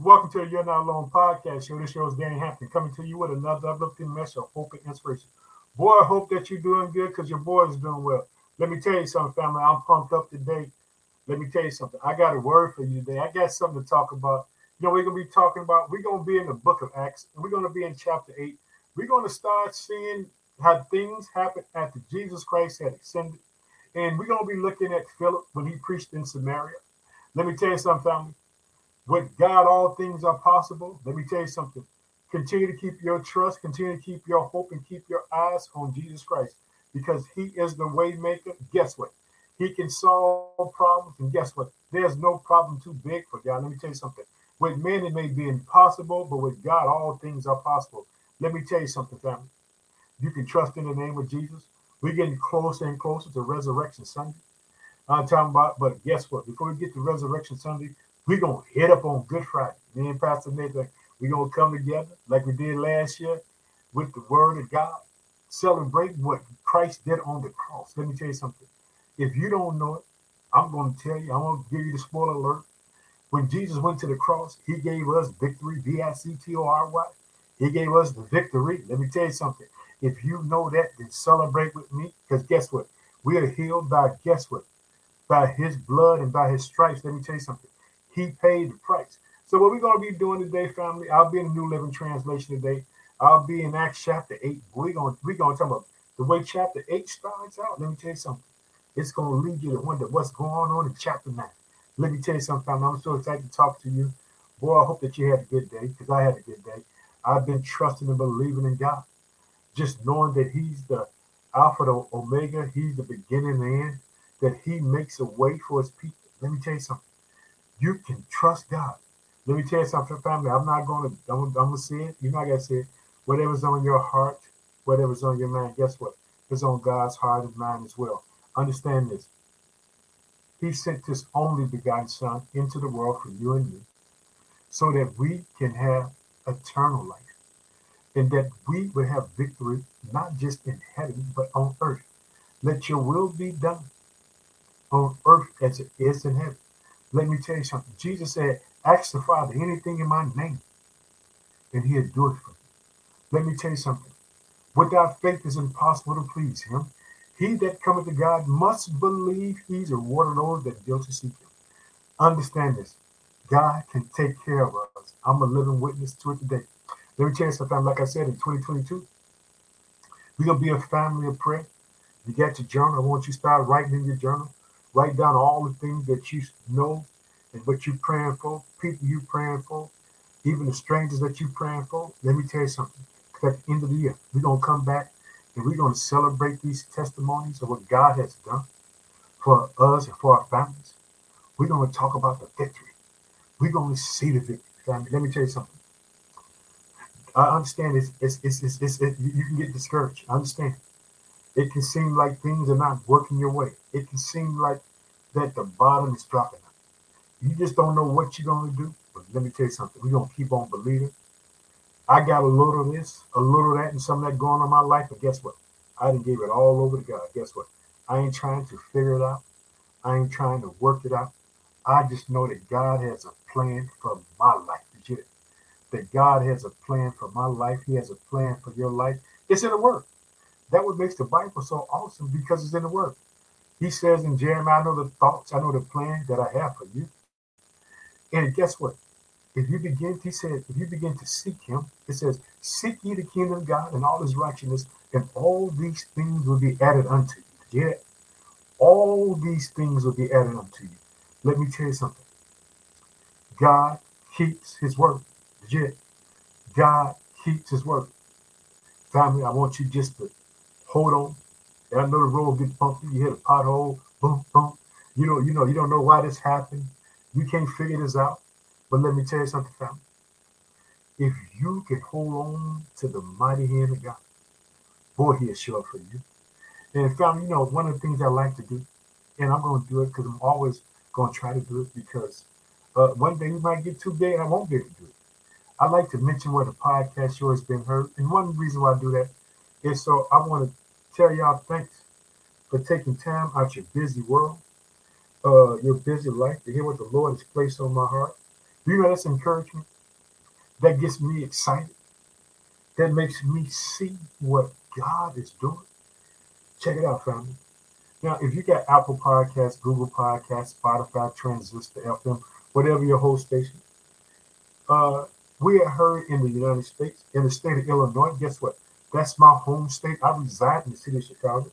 Welcome to the You're Not Alone podcast show. This show is Danny Hampton coming to you with another uplifting message of hope and inspiration. Boy, I hope that you're doing good because your boy is doing well. Let me tell you something, family. I'm pumped up today. Let me tell you something. I got a word for you today. I got something to talk about. You know, we're going to be talking about, we're going to be in the book of Acts, and we're going to be in chapter 8. We're going to start seeing how things happen after Jesus Christ had ascended. And we're going to be looking at Philip when he preached in Samaria. Let me tell you something, family. With God, all things are possible. Let me tell you something. Continue to keep your trust, continue to keep your hope, and keep your eyes on Jesus Christ because He is the way maker. Guess what? He can solve problems, and guess what? There's no problem too big for God. Let me tell you something. With men, it may be impossible, but with God, all things are possible. Let me tell you something, family. You can trust in the name of Jesus. We're getting closer and closer to Resurrection Sunday. Uh, I'm talking about, but guess what? Before we get to Resurrection Sunday, we're going to hit up on Good Friday. Me and Pastor Nathan, we're going to come together like we did last year with the Word of God, celebrate what Christ did on the cross. Let me tell you something. If you don't know it, I'm going to tell you, I'm going to give you the spoiler alert. When Jesus went to the cross, he gave us victory, V I C T O R Y. He gave us the victory. Let me tell you something. If you know that, then celebrate with me. Because guess what? We are healed by, guess what? By his blood and by his stripes. Let me tell you something. He paid the price. So what we're going to be doing today, family, I'll be in the New Living Translation today. I'll be in Acts chapter 8. We're going, we're going to talk about the way chapter 8 starts out. Let me tell you something. It's going to lead you to wonder what's going on in chapter 9. Let me tell you something, family. I'm so excited to talk to you. Boy, I hope that you had a good day because I had a good day. I've been trusting and believing in God. Just knowing that He's the Alpha, the Omega, He's the beginning and end, that He makes a way for His people. Let me tell you something. You can trust God. Let me tell you something, family. I'm not going to, I'm, I'm going to say it. You're not going to say it. Whatever's on your heart, whatever's on your mind, guess what? It's on God's heart and mind as well. Understand this. He sent his only begotten Son into the world for you and me so that we can have eternal life and that we would have victory not just in heaven but on earth. Let your will be done on earth as it is in heaven. Let me tell you something. Jesus said, Ask the Father anything in my name, and he'll do it for you. Let me tell you something. Without faith, it's impossible to please him. He that cometh to God must believe he's a reward of those that diligently seek him. Understand this. God can take care of us. I'm a living witness to it today. Let me tell you something. Like I said, in 2022, we're going to be a family of prayer. You got your journal. I want you to start writing in your journal. Write down all the things that you know and what you're praying for, people you're praying for, even the strangers that you're praying for. Let me tell you something. At the end of the year, we're going to come back and we're going to celebrate these testimonies of what God has done for us and for our families. We're going to talk about the victory. We're going to see the victory. Let me tell you something. I understand it's, it's, it's, it's, it's it, you can get discouraged. I understand. It can seem like things are not working your way. It can seem like that the bottom is dropping out. You just don't know what you're going to do. But let me tell you something. We're going to keep on believing. I got a little of this, a little of that, and some of that going on in my life. But guess what? I didn't give it all over to God. Guess what? I ain't trying to figure it out. I ain't trying to work it out. I just know that God has a plan for my life. That God has a plan for my life. He has a plan for your life. It's in the Word. That what makes the Bible so awesome because it's in the Word. He says in Jeremiah, I know the thoughts, I know the plan that I have for you. And guess what? If you begin, he said, if you begin to seek him, it says, seek ye the kingdom of God and all his righteousness, and all these things will be added unto you. Yeah. All these things will be added unto you. Let me tell you something. God keeps his word. Legit. God keeps his word. Family, I want you just to hold on. And I know the road gets bumpy. You hit a pothole, boom, boom. You know, you know, you don't know why this happened. You can't figure this out. But let me tell you something, family. If you can hold on to the mighty hand of God, boy, He is sure for you. And family, you know, one of the things I like to do, and I'm going to do it because I'm always going to try to do it because uh, one day we might get too big and I won't be able to do it. I like to mention where the podcast show has been heard. And one reason why I do that is so I want to tell y'all thanks for taking time out your busy world, uh, your busy life to hear what the Lord has placed on my heart. You know that's encouragement? That gets me excited. That makes me see what God is doing. Check it out, family. Now, if you got Apple Podcasts, Google Podcasts, Spotify, Transistor, FM, whatever your host station, uh, we are heard in the United States, in the state of Illinois. Guess what? That's my home state. I reside in the city of Chicago.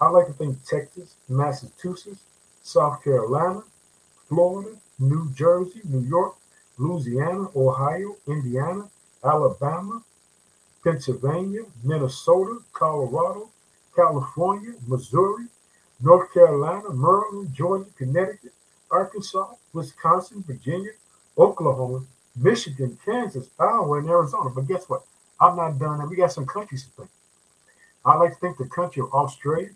I'd like to think Texas, Massachusetts, South Carolina, Florida, New Jersey, New York, Louisiana, Ohio, Indiana, Alabama, Pennsylvania, Minnesota, Colorado, California, Missouri, North Carolina, Maryland, Georgia, Connecticut, Arkansas, Wisconsin, Virginia, Oklahoma, Michigan, Kansas, Iowa, and Arizona. But guess what? I'm not done. And we got some countries to think. I like to think the country of Australia,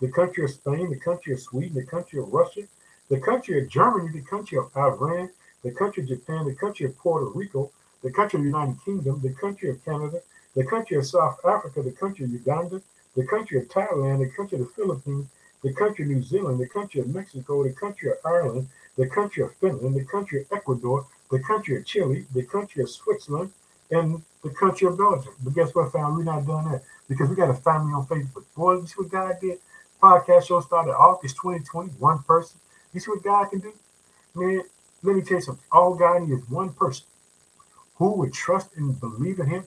the country of Spain, the country of Sweden, the country of Russia, the country of Germany, the country of Iran, the country of Japan, the country of Puerto Rico, the country of the United Kingdom, the country of Canada, the country of South Africa, the country of Uganda, the country of Thailand, the country of the Philippines, the country of New Zealand, the country of Mexico, the country of Ireland, the country of Finland, the country of Ecuador, the country of Chile, the country of Switzerland, and the country of Belgium. But guess what, family? We're not doing that because we got a family on Facebook. Boy, you see what God did? Podcast show started August 2020, one person. You see what God can do? Man, let me tell you something. All God needs is one person who would trust and believe in Him.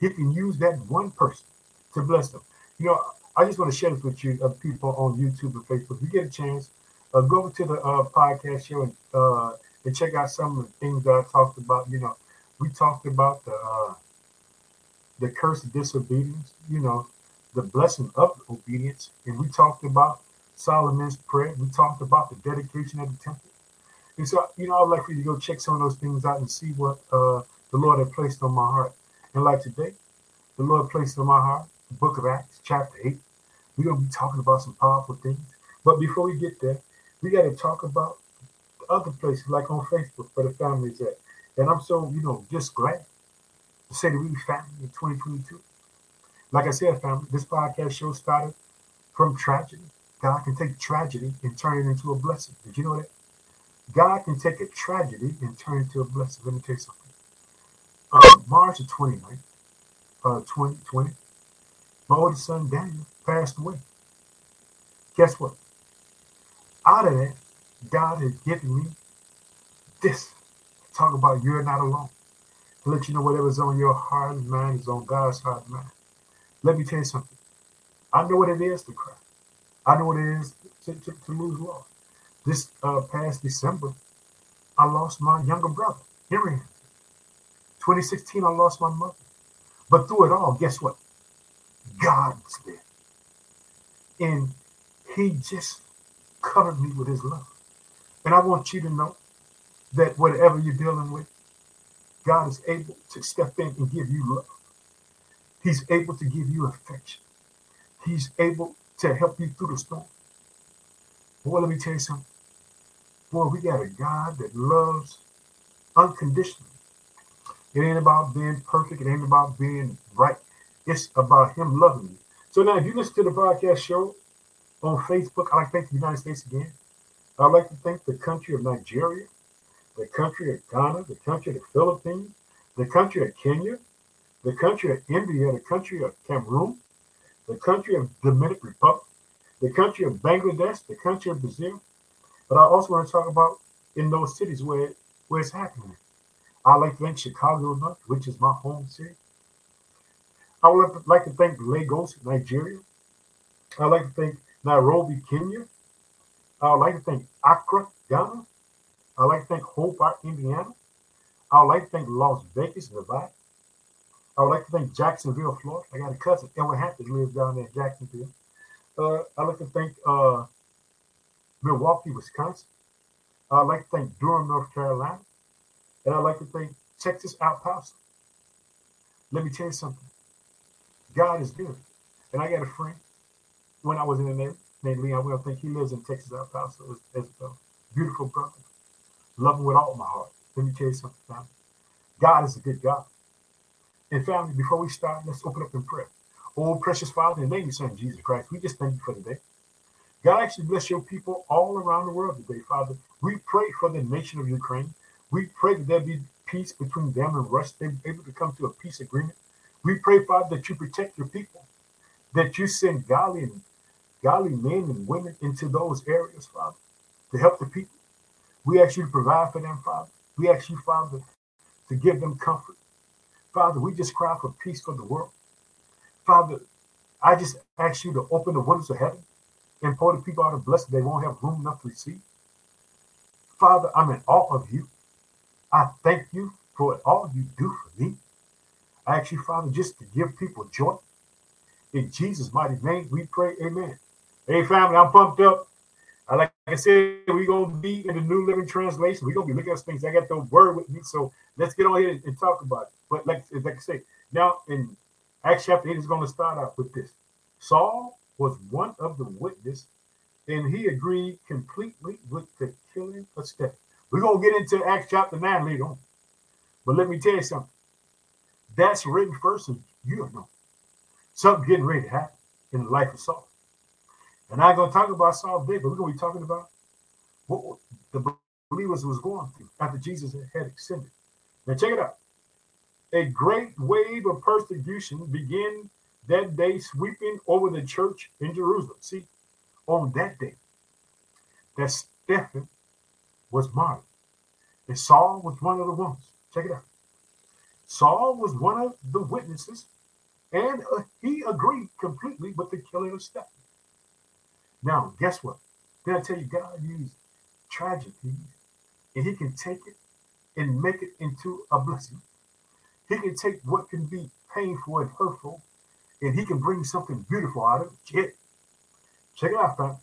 He can use that one person to bless them. You know, I just want to share this with you, uh, people on YouTube and Facebook. If you get a chance, uh, go over to the uh, podcast show and, uh, and check out some of the things that I talked about. You know, we talked about the uh, the curse of disobedience. You know, the blessing of obedience, and we talked about Solomon's prayer. We talked about the dedication of the temple. And so, you know, I'd like for you to go check some of those things out and see what uh, the Lord had placed on my heart. And like today, the Lord placed on my heart the book of Acts, chapter 8. We're to be talking about some powerful things. But before we get there, we got to talk about other places like on Facebook for the families at. And I'm so, you know, just glad to say that we family in 2022. Like I said, family, this podcast show started from tragedy. God can take tragedy and turn it into a blessing. Did you know that? God can take a tragedy and turn it into a blessing. Let me tell you something. Uh, March the 29th, uh, 2020, my oldest son Daniel passed away. Guess what? Out of that, God has given me this. Talk about you're not alone. To let you know whatever's on your heart and mind is on God's heart and mind. Let me tell you something. I know what it is to cry. I know what it is to, to, to lose love. This uh, past December, I lost my younger brother, Henry. 2016, I lost my mother. But through it all, guess what? God was there. And he just covered me with his love. And I want you to know that whatever you're dealing with, God is able to step in and give you love. He's able to give you affection. He's able to help you through the storm. Boy, let me tell you something. Boy, we got a God that loves unconditionally. It ain't about being perfect. It ain't about being right. It's about Him loving you. So now, if you listen to the podcast show on Facebook, I'd like to thank the United States again. I'd like to thank the country of Nigeria, the country of Ghana, the country of the Philippines, the country of Kenya, the country of India, the country of Cameroon, the country of Dominican Republic, the country of Bangladesh, the country of Brazil. But I also want to talk about in those cities where, where it's happening. I like to thank Chicago, enough, which is my home city. I would like to thank Lagos, Nigeria. I'd like to thank Nairobi, Kenya. I would like to thank Accra, Ghana. I'd like to thank Hobart, Indiana. I would like to thank Las Vegas, Nevada. I would like to thank Jacksonville, Florida. I got a cousin, Elwin Hampton, who lives down there in Jacksonville. Uh, I'd like to thank uh, Milwaukee, Wisconsin. I'd like to thank Durham, North Carolina. And I'd like to thank Texas El Paso. Let me tell you something. God is good. And I got a friend when I was in the Navy named Leon Will. I think he lives in Texas El Paso as, as a beautiful brother. Love him with all my heart. Let me tell you something, family. God is a good God. And family, before we start, let's open up in prayer. Oh, precious Father, in the name Son, Jesus Christ, we just thank you for today. God actually bless your people all around the world today, Father. We pray for the nation of Ukraine. We pray that there be peace between them and Russia. They be able to come to a peace agreement. We pray, Father, that you protect your people, that you send godly and godly men and women into those areas, Father, to help the people. We ask you to provide for them, Father. We ask you, Father, to give them comfort. Father, we just cry for peace for the world. Father, I just ask you to open the windows of heaven and pour the people out of blessing they won't have room enough to receive. Father, I'm in awe of you. I thank you for all you do for me. I ask you, Father, just to give people joy. In Jesus' mighty name, we pray, amen. Hey, family, I'm pumped up. Like I said, we're gonna be in the New Living Translation. We're gonna be looking at things. I got the word with me, so let's get on here and talk about it. But like, like I say, now in Acts chapter 8 is to start out with this. Saul was one of the witnesses, and he agreed completely with the killing of Stephen. We're gonna get into Acts chapter 9 later on. But let me tell you something. That's written first, and you don't know. Something getting ready to happen in the life of Saul. And I'm going to talk about Saul today, but we're going to be talking about what the believers was going through after Jesus had ascended. Now check it out. A great wave of persecution began that day, sweeping over the church in Jerusalem. See, on that day, that Stephen was martyred, and Saul was one of the ones. Check it out. Saul was one of the witnesses, and uh, he agreed completely with the killing of Stephen. Now, guess what? Did I tell you God used tragedy and he can take it and make it into a blessing? He can take what can be painful and hurtful and he can bring something beautiful out of it. Check it out, fam.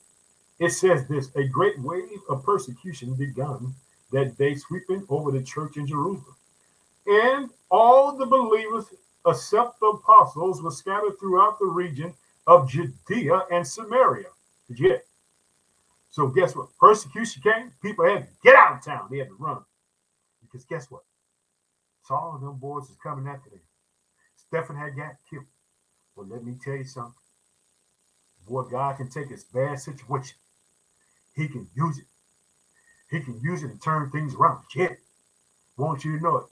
It says this a great wave of persecution begun that day, sweeping over the church in Jerusalem. And all the believers, except the apostles, were scattered throughout the region of Judea and Samaria Legit. So guess what? Persecution came. People had to get out of town. They had to run. Because guess what? Saul and them boys is coming after them. Stephen had got killed. Well, let me tell you something. Boy, God can take this bad situation. He can use it. He can use it and turn things around. Shit. Want you to know it.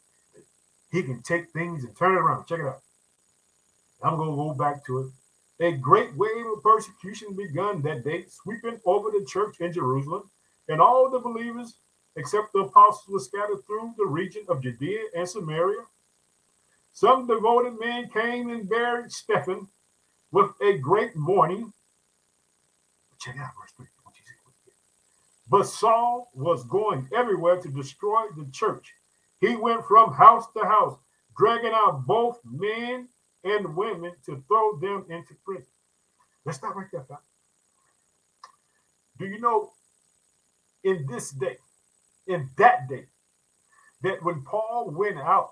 He can take things and turn it around. Check it out. I'm to go back to it a great wave of persecution begun that day, sweeping over the church in Jerusalem, and all the believers, except the apostles, were scattered through the region of Judea and Samaria. Some devoted men came and buried Stephen with a great mourning. Check out verse 3. But Saul was going everywhere to destroy the church. He went from house to house, dragging out both men and women to throw them into prison. Let's stop right there. Do you know in this day, in that day, that when Paul went out,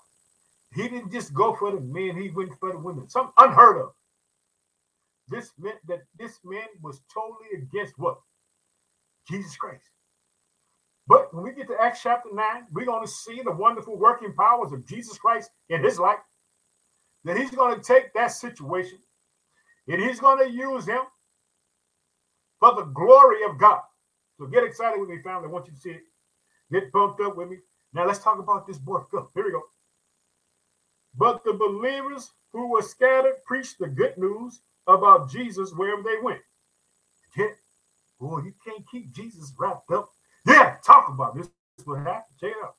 he didn't just go for the men, he went for the women. Some unheard of. This meant that this man was totally against what? Jesus Christ. But when we get to Acts chapter 9, we're going to see the wonderful working powers of Jesus Christ in his life that he's going to take that situation and he's going to use him for the glory of God. So get excited with me, family. I want you to see it. Get pumped up with me. Now let's talk about this boy. Here we go. But the believers who were scattered preached the good news about Jesus wherever they went. Yeah. Boy, you can't keep Jesus wrapped up. Yeah, talk about this. This happened. Check it out.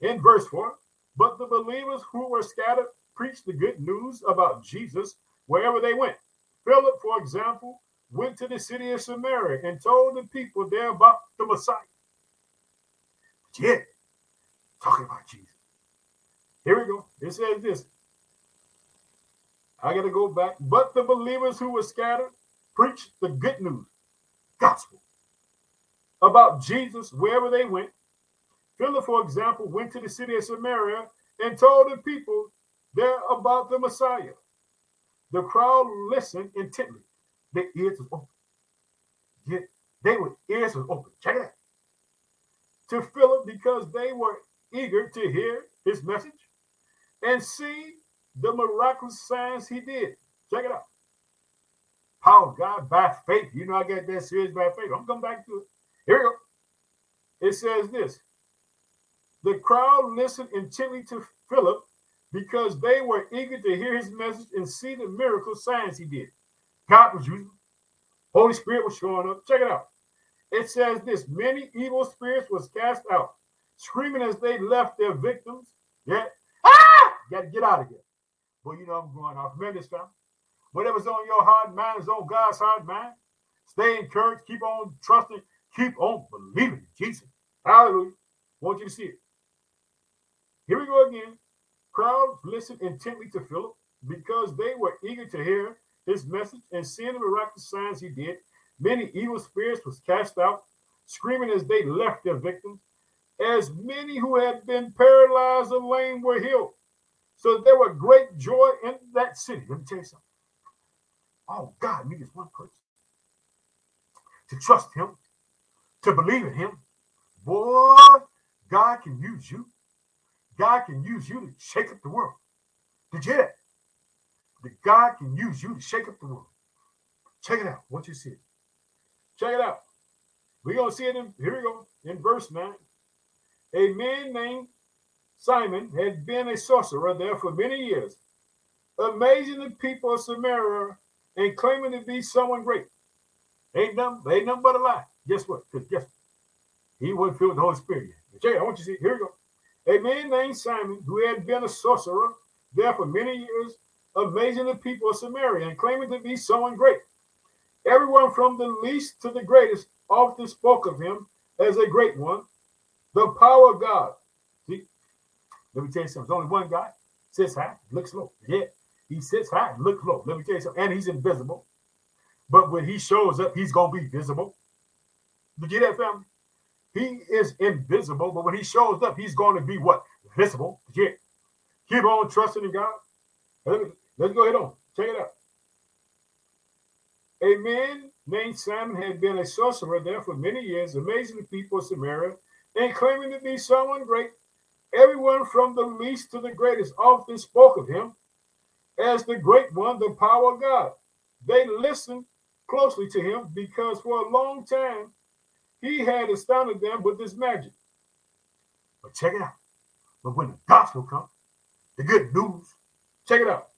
In verse 4, but the believers who were scattered preached the good news about Jesus wherever they went. Philip, for example, went to the city of Samaria and told the people there about the Messiah. Yeah, talking about Jesus. Here we go. It says this. I got to go back. But the believers who were scattered preached the good news, gospel, about Jesus wherever they went. Philip, for example, went to the city of Samaria and told the people they're about the Messiah. The crowd listened intently. Their ears was open. Yet they were ears was open. Check it out. To Philip because they were eager to hear his message and see the miraculous signs he did. Check it out. power of God by faith. You know, I got that serious by faith. I'm coming back to it. Here we go. It says this The crowd listened intently to Philip because they were eager to hear his message and see the miracle signs he did. God was using, Holy Spirit was showing up. Check it out. It says this many evil spirits was cast out, screaming as they left their victims. Yeah. Ah! Got to get out of here. Well, you know I'm going off. Remember this time. Whatever's on your heart mind is on God's heart mind. Stay encouraged. Keep on trusting. Keep on believing in Jesus. Hallelujah. Want you to see it. Here we go again. Crowds listened intently to Philip because they were eager to hear his message and seeing the miraculous signs he did. Many evil spirits was cast out, screaming as they left their victims. As many who had been paralyzed or lame were healed. So there were great joy in that city. Let me tell you something. Oh, God needs one person to trust him, to believe in him. Boy, God can use you. God can use you to shake up the world. Did you hear that? That God can use you to shake up the world. Check it out. What you see it. Check it out. We're to see it in, here we go, in verse 9. A man named Simon had been a sorcerer there for many years, amazing the people of Samaria and claiming to be someone great. Ain't nothing, ain't nothing but a lie. Guess what? Because guess what? He wasn't filled with the Holy Spirit yet. It, I want you to see. Here we go. A man named Simon, who had been a sorcerer there for many years, amazing the people of Samaria and claiming to be someone great. Everyone from the least to the greatest often spoke of him as a great one. The power of God. See, let me tell you something. There's only one guy. Sits high, looks low. Yeah, he sits high, looks low. Let me tell you something. And he's invisible. But when he shows up, he's gonna be visible. You get that, family? He is invisible, but when he shows up, he's going to be what? Visible. Yeah. Keep on trusting in God. Let me, let's go ahead on. Check it out. A man named Simon had been a sorcerer there for many years, amazing the people of Samaria, and claiming to be someone great. Everyone from the least to the greatest often spoke of him as the great one, the power of God. They listened closely to him because for a long time he had astounded them with his magic. But check it out. But when the gospel comes, the good news, check it out.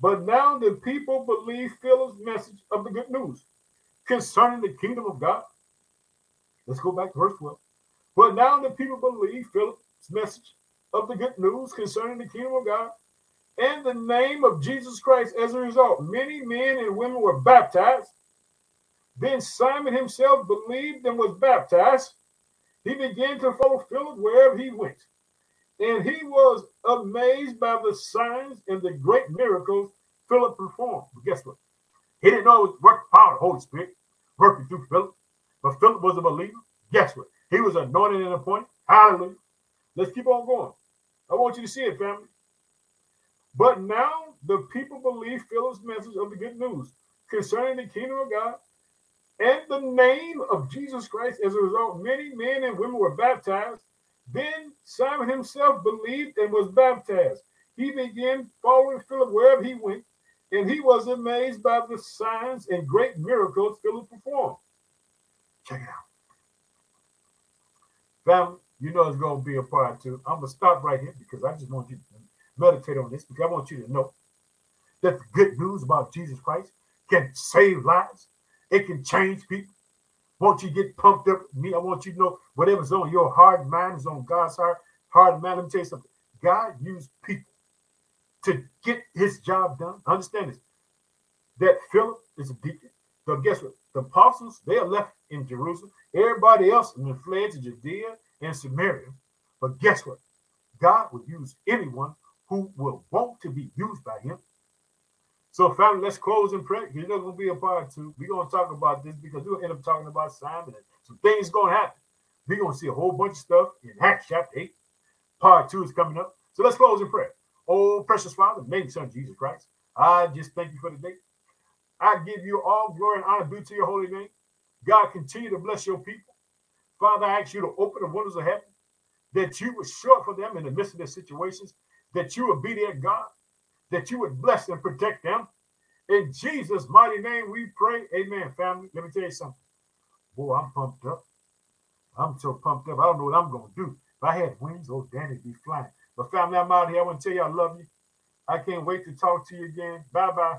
But now the people believe Philip's message of the good news concerning the kingdom of God. Let's go back to verse 12. But now the people believe Philip's message of the good news concerning the kingdom of God and the name of Jesus Christ. As a result, many men and women were baptized. Then Simon himself believed and was baptized. He began to fulfill Philip wherever he went. And he was amazed by the signs and the great miracles Philip performed. But guess what? He didn't know it was working power of the Holy Spirit working through Philip. But Philip was a believer. Guess what? He was anointed and appointed. Hallelujah. Let's keep on going. I want you to see it, family. But now the people believe Philip's message of the good news concerning the kingdom of God and the name of Jesus Christ. As a result, many men and women were baptized. Then Simon himself believed and was baptized. He began following Philip wherever he went, and he was amazed by the signs and great miracles Philip performed. Check it out. Family, you know it's going to be a part two. I'm going to stop right here because I just want you to meditate on this because I want you to know that the good news about Jesus Christ can save lives. It can change people. Won't you get pumped up me? I want you to know whatever's on your heart mind is on God's heart. Heart mind. Let me tell you something. God used people to get his job done. Understand this. That Philip is a deacon. So guess what? The apostles, they are left in Jerusalem. Everybody else fled to Judea and Samaria. But guess what? God will use anyone who will want to be used by him. So, family, let's close in prayer. You're not going to be a part two. We're going to talk about this because we'll end up talking about Simon and some things going to happen. We're going to see a whole bunch of stuff in Acts chapter 8. Part two is coming up. So let's close in prayer. Oh, precious Father, main Son, Jesus Christ, I just thank you for the day. I give you all glory and honor due to your holy name. God, continue to bless your people. Father, I ask you to open the windows of heaven, that you would show up for them in the midst of their situations, that you would be their God, that you would bless and protect them, In Jesus' mighty name we pray. Amen, family. Let me tell you something. Boy, I'm pumped up. I'm so pumped up. I don't know what I'm going to do. If I had wings, oh, Danny be flying. But family, I'm out here. I want to tell you I love you. I can't wait to talk to you again. Bye bye.